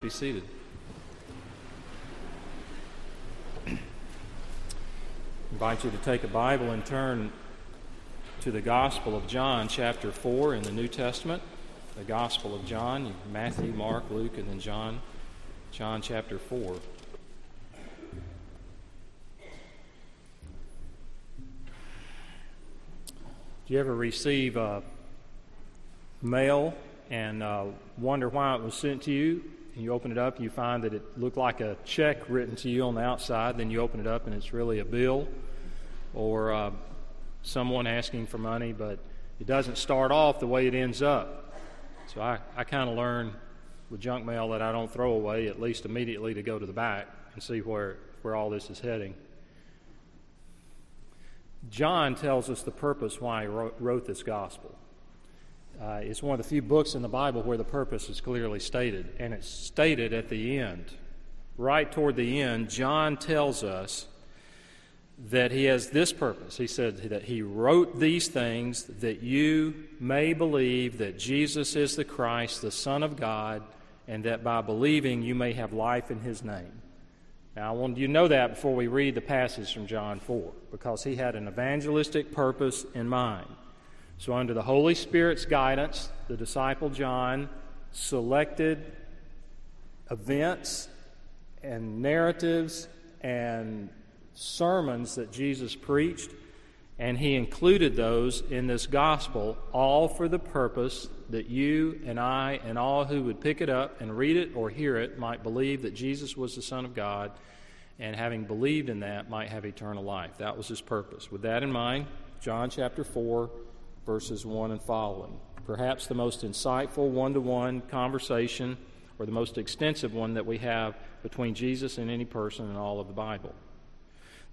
Be seated. invite you to take a Bible and turn to the Gospel of John, chapter 4 in the New Testament. The Gospel of John, Matthew, Mark, Luke, and then John, John chapter 4. Do you ever receive uh, mail and uh, wonder why it was sent to you? And you open it up, you find that it looked like a check written to you on the outside. Then you open it up, and it's really a bill or uh, someone asking for money, but it doesn't start off the way it ends up. So I, I kind of learned with junk mail that I don't throw away, at least immediately to go to the back and see where, where all this is heading. John tells us the purpose why he wrote, wrote this gospel. Uh, it's one of the few books in the Bible where the purpose is clearly stated, and it's stated at the end. Right toward the end, John tells us that he has this purpose. He said that he wrote these things that you may believe that Jesus is the Christ, the Son of God, and that by believing you may have life in his name. Now, I want you to know that before we read the passage from John 4, because he had an evangelistic purpose in mind. So, under the Holy Spirit's guidance, the disciple John selected events and narratives and sermons that Jesus preached, and he included those in this gospel, all for the purpose that you and I and all who would pick it up and read it or hear it might believe that Jesus was the Son of God, and having believed in that, might have eternal life. That was his purpose. With that in mind, John chapter 4 verses 1 and following. Perhaps the most insightful one to one conversation or the most extensive one that we have between Jesus and any person in all of the Bible.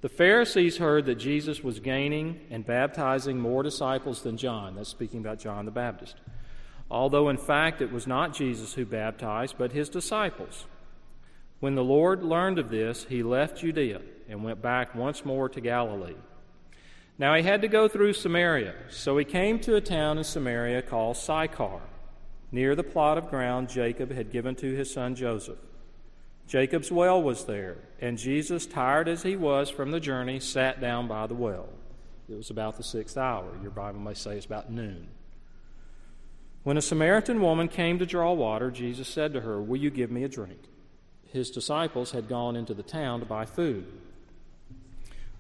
The Pharisees heard that Jesus was gaining and baptizing more disciples than John. That's speaking about John the Baptist. Although, in fact, it was not Jesus who baptized, but his disciples. When the Lord learned of this, he left Judea and went back once more to Galilee. Now he had to go through Samaria, so he came to a town in Samaria called Sychar, near the plot of ground Jacob had given to his son Joseph. Jacob's well was there, and Jesus, tired as he was from the journey, sat down by the well. It was about the sixth hour. Your Bible may say it's about noon. When a Samaritan woman came to draw water, Jesus said to her, Will you give me a drink? His disciples had gone into the town to buy food.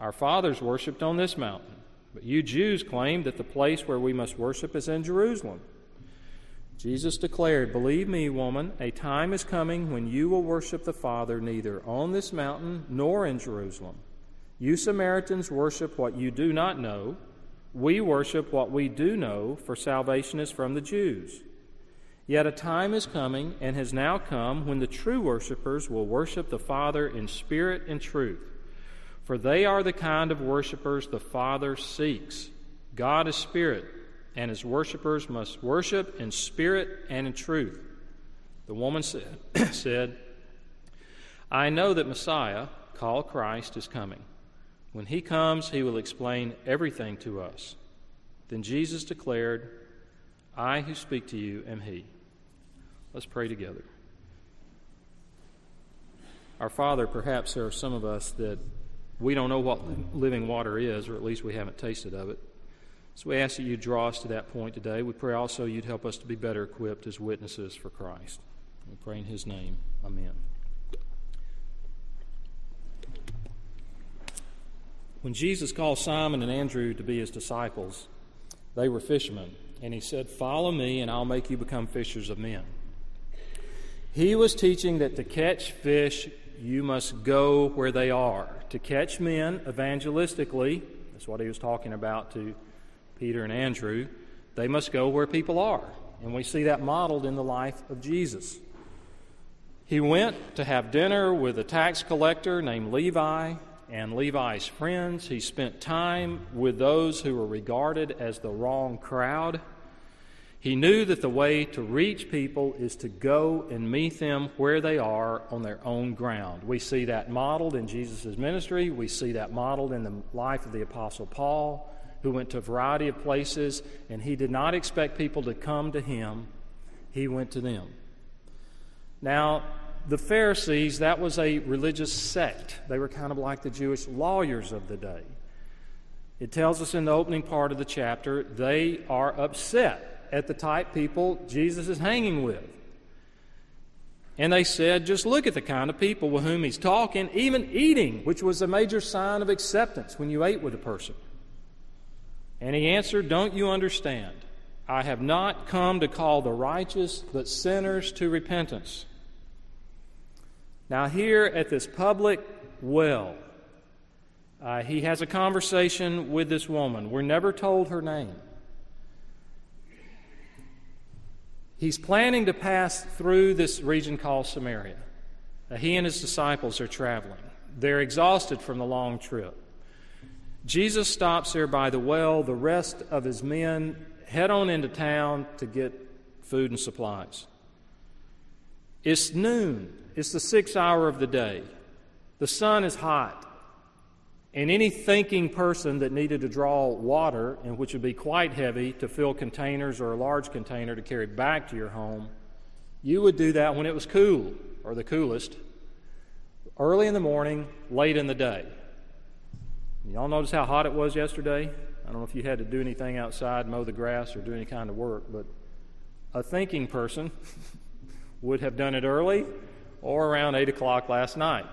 Our fathers worshipped on this mountain, but you Jews claim that the place where we must worship is in Jerusalem. Jesus declared, Believe me, woman, a time is coming when you will worship the Father neither on this mountain nor in Jerusalem. You Samaritans worship what you do not know. We worship what we do know, for salvation is from the Jews. Yet a time is coming, and has now come, when the true worshippers will worship the Father in spirit and truth for they are the kind of worshippers the Father seeks. God is spirit, and his worshippers must worship in spirit and in truth. The woman said, said I know that Messiah, called Christ, is coming. When he comes, he will explain everything to us. Then Jesus declared, I who speak to you am he. Let's pray together. Our Father, perhaps there are some of us that we don't know what living water is, or at least we haven't tasted of it. So we ask that you draw us to that point today. We pray also you'd help us to be better equipped as witnesses for Christ. We pray in his name. Amen. When Jesus called Simon and Andrew to be his disciples, they were fishermen, and he said, Follow me, and I'll make you become fishers of men. He was teaching that to catch fish, you must go where they are. To catch men evangelistically, that's what he was talking about to Peter and Andrew, they must go where people are. And we see that modeled in the life of Jesus. He went to have dinner with a tax collector named Levi and Levi's friends. He spent time with those who were regarded as the wrong crowd. He knew that the way to reach people is to go and meet them where they are on their own ground. We see that modeled in Jesus' ministry. We see that modeled in the life of the Apostle Paul, who went to a variety of places, and he did not expect people to come to him, he went to them. Now, the Pharisees, that was a religious sect. They were kind of like the Jewish lawyers of the day. It tells us in the opening part of the chapter, they are upset at the type people Jesus is hanging with. And they said, just look at the kind of people with whom he's talking, even eating, which was a major sign of acceptance when you ate with a person. And he answered, Don't you understand? I have not come to call the righteous, but sinners to repentance. Now, here at this public well, uh, he has a conversation with this woman. We're never told her name. He's planning to pass through this region called Samaria. He and his disciples are traveling. They're exhausted from the long trip. Jesus stops there by the well. The rest of his men head on into town to get food and supplies. It's noon. It's the sixth hour of the day. The sun is hot. And any thinking person that needed to draw water, and which would be quite heavy to fill containers or a large container to carry back to your home, you would do that when it was cool or the coolest, early in the morning, late in the day. Y'all notice how hot it was yesterday? I don't know if you had to do anything outside, mow the grass, or do any kind of work, but a thinking person would have done it early or around 8 o'clock last night.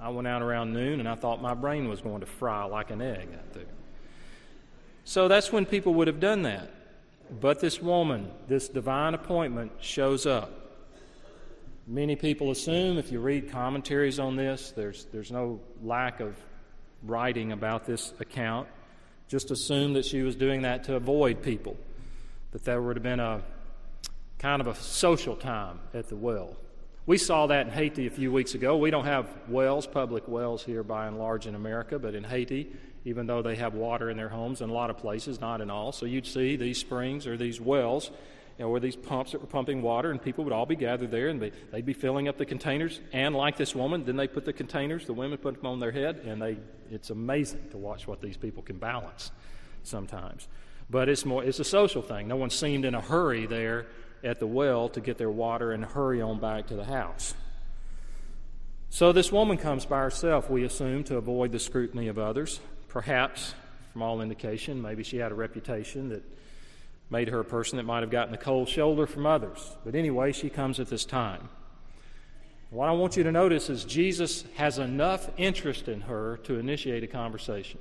I went out around noon and I thought my brain was going to fry like an egg out there. So that's when people would have done that. But this woman, this divine appointment, shows up. Many people assume, if you read commentaries on this, there's, there's no lack of writing about this account. Just assume that she was doing that to avoid people, that there would have been a kind of a social time at the well. We saw that in Haiti a few weeks ago. We don't have wells, public wells here by and large in America, but in Haiti, even though they have water in their homes in a lot of places, not in all. So you'd see these springs or these wells, you know, where these pumps that were pumping water, and people would all be gathered there, and they, they'd be filling up the containers. And like this woman, then they put the containers, the women put them on their head, and they, it's amazing to watch what these people can balance sometimes. But it's more, it's a social thing. No one seemed in a hurry there at the well to get their water and hurry on back to the house. So this woman comes by herself, we assume, to avoid the scrutiny of others. Perhaps, from all indication, maybe she had a reputation that made her a person that might have gotten the cold shoulder from others. But anyway, she comes at this time. What I want you to notice is Jesus has enough interest in her to initiate a conversation.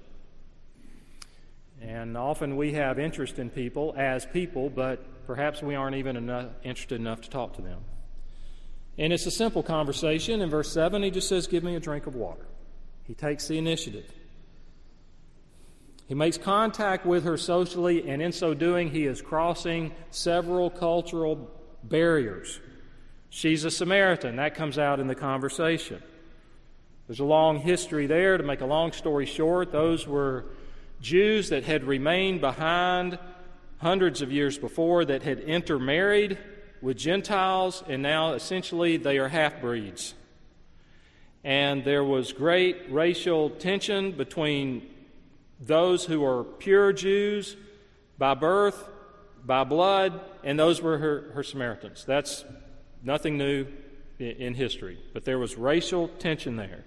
And often we have interest in people as people, but Perhaps we aren't even enough, interested enough to talk to them. And it's a simple conversation. In verse 7, he just says, Give me a drink of water. He takes the initiative. He makes contact with her socially, and in so doing, he is crossing several cultural barriers. She's a Samaritan. That comes out in the conversation. There's a long history there. To make a long story short, those were Jews that had remained behind hundreds of years before that had intermarried with Gentiles, and now essentially they are half breeds. and there was great racial tension between those who were pure Jews by birth, by blood, and those were her, her Samaritans. That's nothing new in, in, history, but there was racial tension there.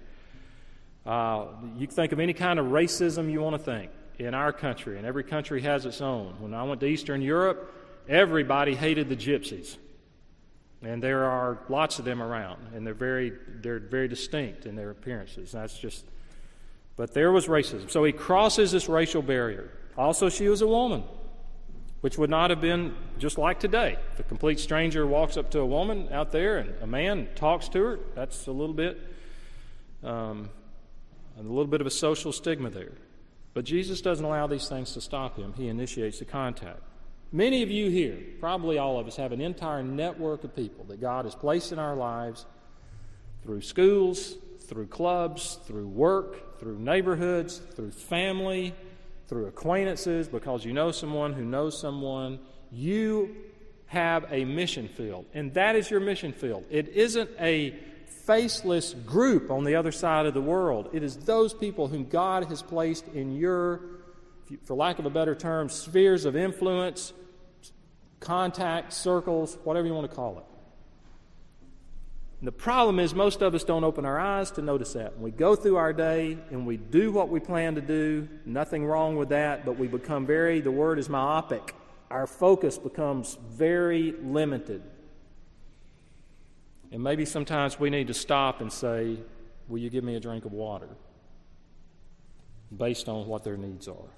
Uh, you think of any kind of racism you want to think in our country, and every country has its own. When I went to Eastern Europe, everybody hated the gypsies. And there are lots of them around, and they're very, they're very distinct in their appearances. That's just, but there was racism. So he crosses this racial barrier. Also, she was a woman, which would not have been just like today. If a complete stranger walks up to a woman out there and a man talks to her, that's a little bit, um, a little bit of a social stigma there. But Jesus doesn't allow these things to stop him. He initiates the contact. Many of you here, probably all of us, have an entire network of people that God has placed in our lives through schools, through clubs, through work, through neighborhoods, through family, through acquaintances, because you know someone who knows someone. You have a mission field, and that is your mission field. It isn't a faceless group on the other side of the world. It is those people whom God has placed in your, for lack of a better term, spheres of influence contact, circles, whatever you want to call it. And the problem is, most of us don't open our eyes to notice that. We go through our day and we do what we plan to do, nothing wrong with that, but we become very, the word is myopic. Our focus becomes very limited. And maybe sometimes we need to stop and say, Will you give me a drink of water? Based on what their needs are.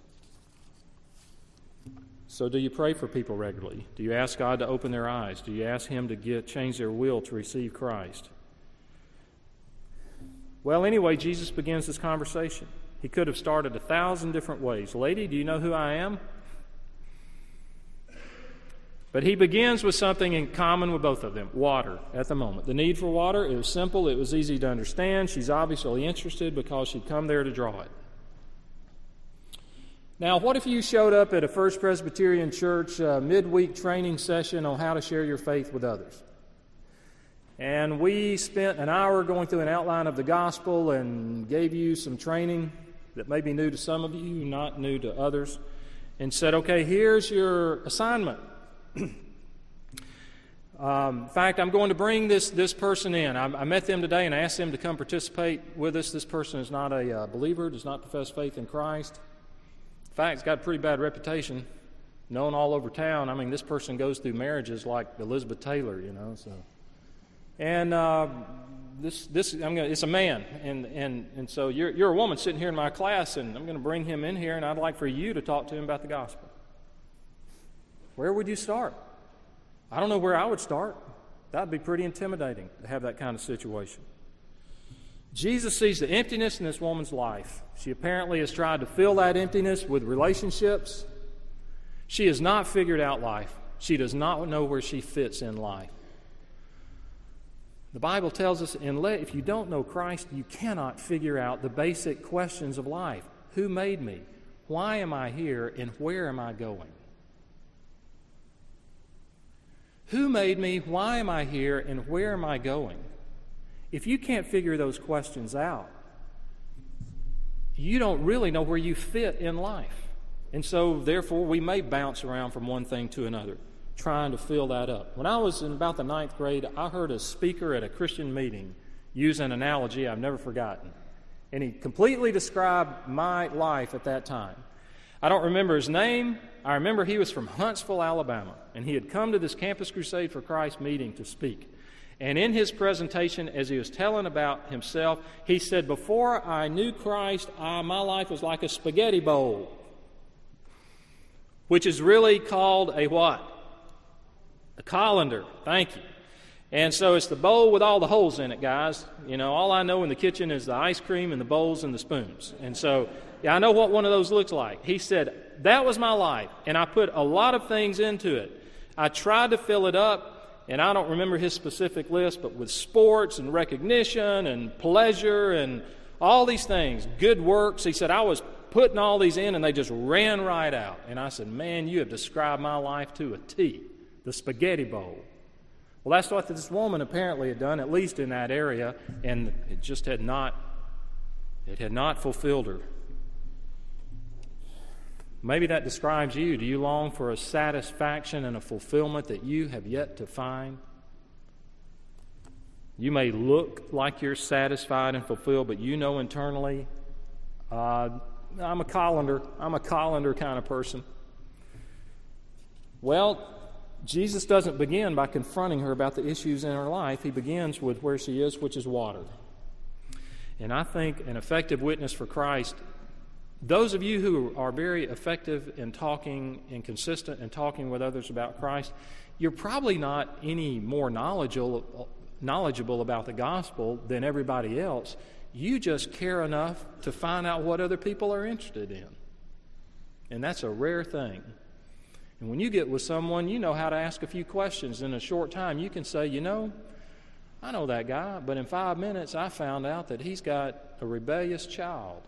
So, do you pray for people regularly? Do you ask God to open their eyes? Do you ask Him to get, change their will to receive Christ? Well, anyway, Jesus begins this conversation. He could have started a thousand different ways. Lady, do you know who I am? But he begins with something in common with both of them water at the moment. The need for water, it was simple, it was easy to understand. She's obviously interested because she'd come there to draw it. Now, what if you showed up at a First Presbyterian Church uh, midweek training session on how to share your faith with others? And we spent an hour going through an outline of the gospel and gave you some training that may be new to some of you, not new to others, and said, okay, here's your assignment. um, in fact, I'm going to bring this, this person in. I, I, met them today and asked them to come participate with us. This person is not a uh, believer, does not profess faith in Christ. In fact, it's got a pretty bad reputation, known all over town. I mean, this person goes through marriages like Elizabeth Taylor, you know. So, and uh, this this I'm gonna, it's a man, and and and so you're you're a woman sitting here in my class, and I'm going to bring him in here, and I'd like for you to talk to him about the gospel. Where would you start? I don't know where I would start. That'd be pretty intimidating to have that kind of situation. Jesus sees the emptiness in this woman's life. She apparently has tried to fill that emptiness with relationships. She has not figured out life. She does not know where she fits in life. The Bible tells us if you don't know Christ, you cannot figure out the basic questions of life Who made me? Why am I here? And where am I going? Who made me? Why am I here? And where am I going? If you can't figure those questions out, you don't really know where you fit in life. And so, therefore, we may bounce around from one thing to another, trying to fill that up. When I was in about the ninth grade, I heard a speaker at a Christian meeting use an analogy I've never forgotten. And he completely described my life at that time. I don't remember his name. I remember he was from Huntsville, Alabama, and he had come to this Campus Crusade for Christ meeting to speak. And in his presentation, as he was telling about himself, he said, Before I knew Christ, I, my life was like a spaghetti bowl, which is really called a what? A colander. Thank you. And so it's the bowl with all the holes in it, guys. You know, all I know in the kitchen is the ice cream and the bowls and the spoons. And so, yeah, I know what one of those looks like. He said, That was my life, and I put a lot of things into it. I tried to fill it up, and I don't remember his specific list, but with sports and recognition and pleasure and all these things, good works. He said, I was putting all these in and they just ran right out. And I said, Man, you have described my life to a T the spaghetti bowl. Well, that's what this woman apparently had done, at least in that area, and it just had not it had not fulfilled her. Maybe that describes you. Do you long for a satisfaction and a fulfillment that you have yet to find? You may look like you're satisfied and fulfilled, but you know internally, uh, I'm a colander. I'm a colander kind of person. Well, Jesus doesn't begin by confronting her about the issues in her life. He begins with where she is, which is water. And I think an effective witness for Christ, those of you who are very effective in talking and consistent in talking with others about Christ, you're probably not any more knowledgeable, knowledgeable about the gospel than everybody else. You just care enough to find out what other people are interested in. And that's a rare thing. And when you get with someone, you know how to ask a few questions in a short time. You can say, you know, I know that guy, but in five minutes I found out that he's got a rebellious child,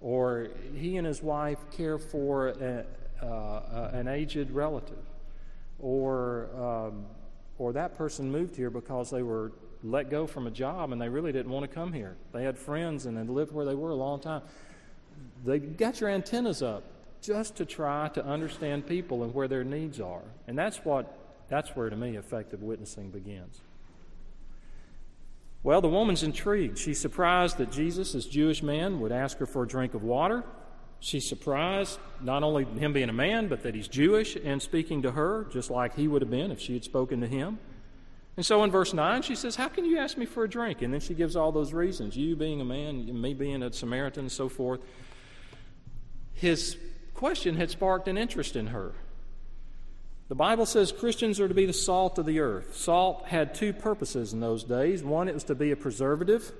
or he and his wife care for a, uh, an aged relative, or, um, or that person moved here because they were let go from a job and they really didn't want to come here. They had friends and they lived where they were a long time. They got your antennas up just to try to understand people and where their needs are. And that's what that's where to me effective witnessing begins. Well, the woman's intrigued. She's surprised that Jesus, this Jewish man, would ask her for a drink of water. She's surprised not only him being a man, but that he's Jewish and speaking to her, just like he would have been if she had spoken to him. And so in verse 9, she says, How can you ask me for a drink? And then she gives all those reasons you being a man, me being a Samaritan, and so forth. His question had sparked an interest in her. The Bible says Christians are to be the salt of the earth. Salt had two purposes in those days. One, it was to be a preservative.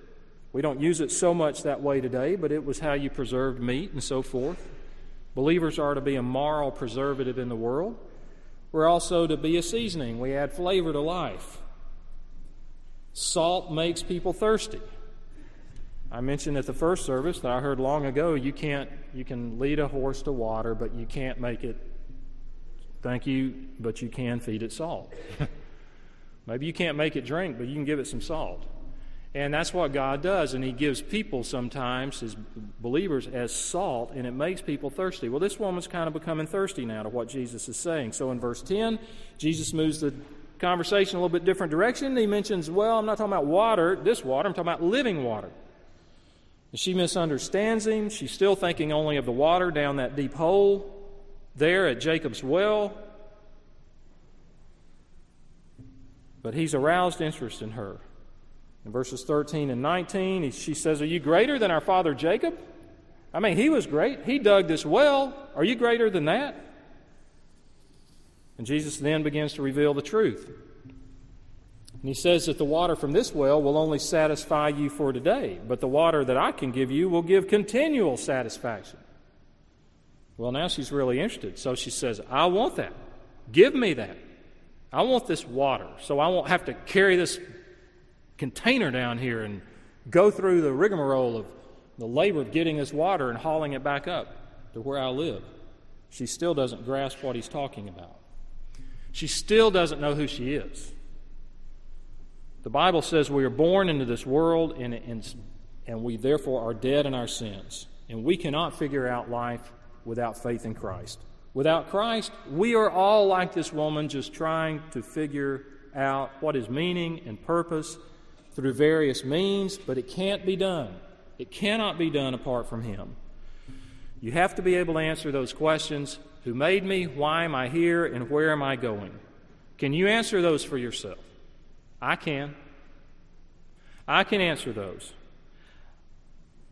We don't use it so much that way today, but it was how you preserved meat and so forth. Believers are to be a moral preservative in the world. We're also to be a seasoning. We add flavor to life. Salt makes people thirsty. I mentioned at the first service that I heard long ago you can't you can lead a horse to water, but you can't make it Thank you, but you can feed it salt. Maybe you can't make it drink, but you can give it some salt. And that's what God does. And He gives people sometimes, His believers, as salt, and it makes people thirsty. Well, this woman's kind of becoming thirsty now to what Jesus is saying. So in verse 10, Jesus moves the conversation a little bit different direction. He mentions, well, I'm not talking about water, this water, I'm talking about living water. She misunderstands him. She's still thinking only of the water down that deep hole there at Jacob's well. But he's aroused interest in her. In verses 13 and 19, she says, Are you greater than our father Jacob? I mean, he was great. He dug this well. Are you greater than that? And Jesus then begins to reveal the truth. And he says that the water from this well will only satisfy you for today, but the water that I can give you will give continual satisfaction. Well, now she's really interested. So she says, I want that. Give me that. I want this water so I won't have to carry this container down here and go through the rigmarole of the labor of getting this water and hauling it back up to where I live. She still doesn't grasp what he's talking about. She still doesn't know who she is. The Bible says we are born into this world and, and, and we therefore are dead in our sins. And we cannot figure out life without faith in Christ. Without Christ, we are all like this woman, just trying to figure out what is meaning and purpose through various means, but it can't be done. It cannot be done apart from Him. You have to be able to answer those questions Who made me? Why am I here? And where am I going? Can you answer those for yourself? I can. I can answer those.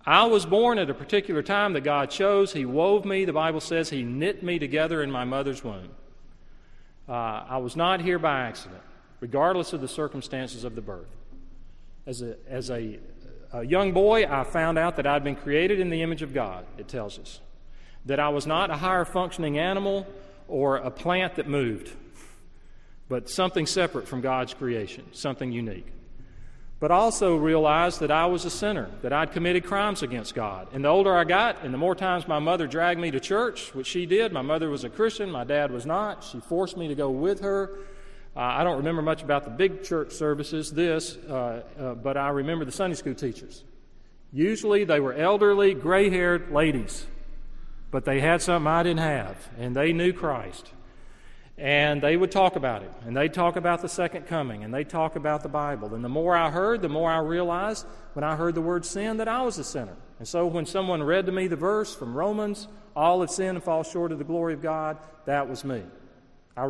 I was born at a particular time that God chose. He wove me. The Bible says He knit me together in my mother's womb. Uh, I was not here by accident, regardless of the circumstances of the birth. As a, as a, a young boy, I found out that I'd been created in the image of God, it tells us. That I was not a higher functioning animal or a plant that moved, but something separate from God's creation, something unique but also realized that I was a sinner, that I'd committed crimes against God. And the older I got, and the more times my mother dragged me to church, which she did, my mother was a Christian, my dad was not, she forced me to go with her. Uh, I don't remember much about the big church services, this, uh, uh, but I remember the Sunday school teachers. Usually they were elderly, gray haired ladies, but they had something I didn't have, and they knew Christ. And they would talk about it, and they'd talk about the second coming, and they'd talk about the Bible. And the more I heard, the more I realized when I heard the word sin that I was a sinner. And so when someone read to me the verse from Romans, all have sinned and fall short of the glory of God, that was me. I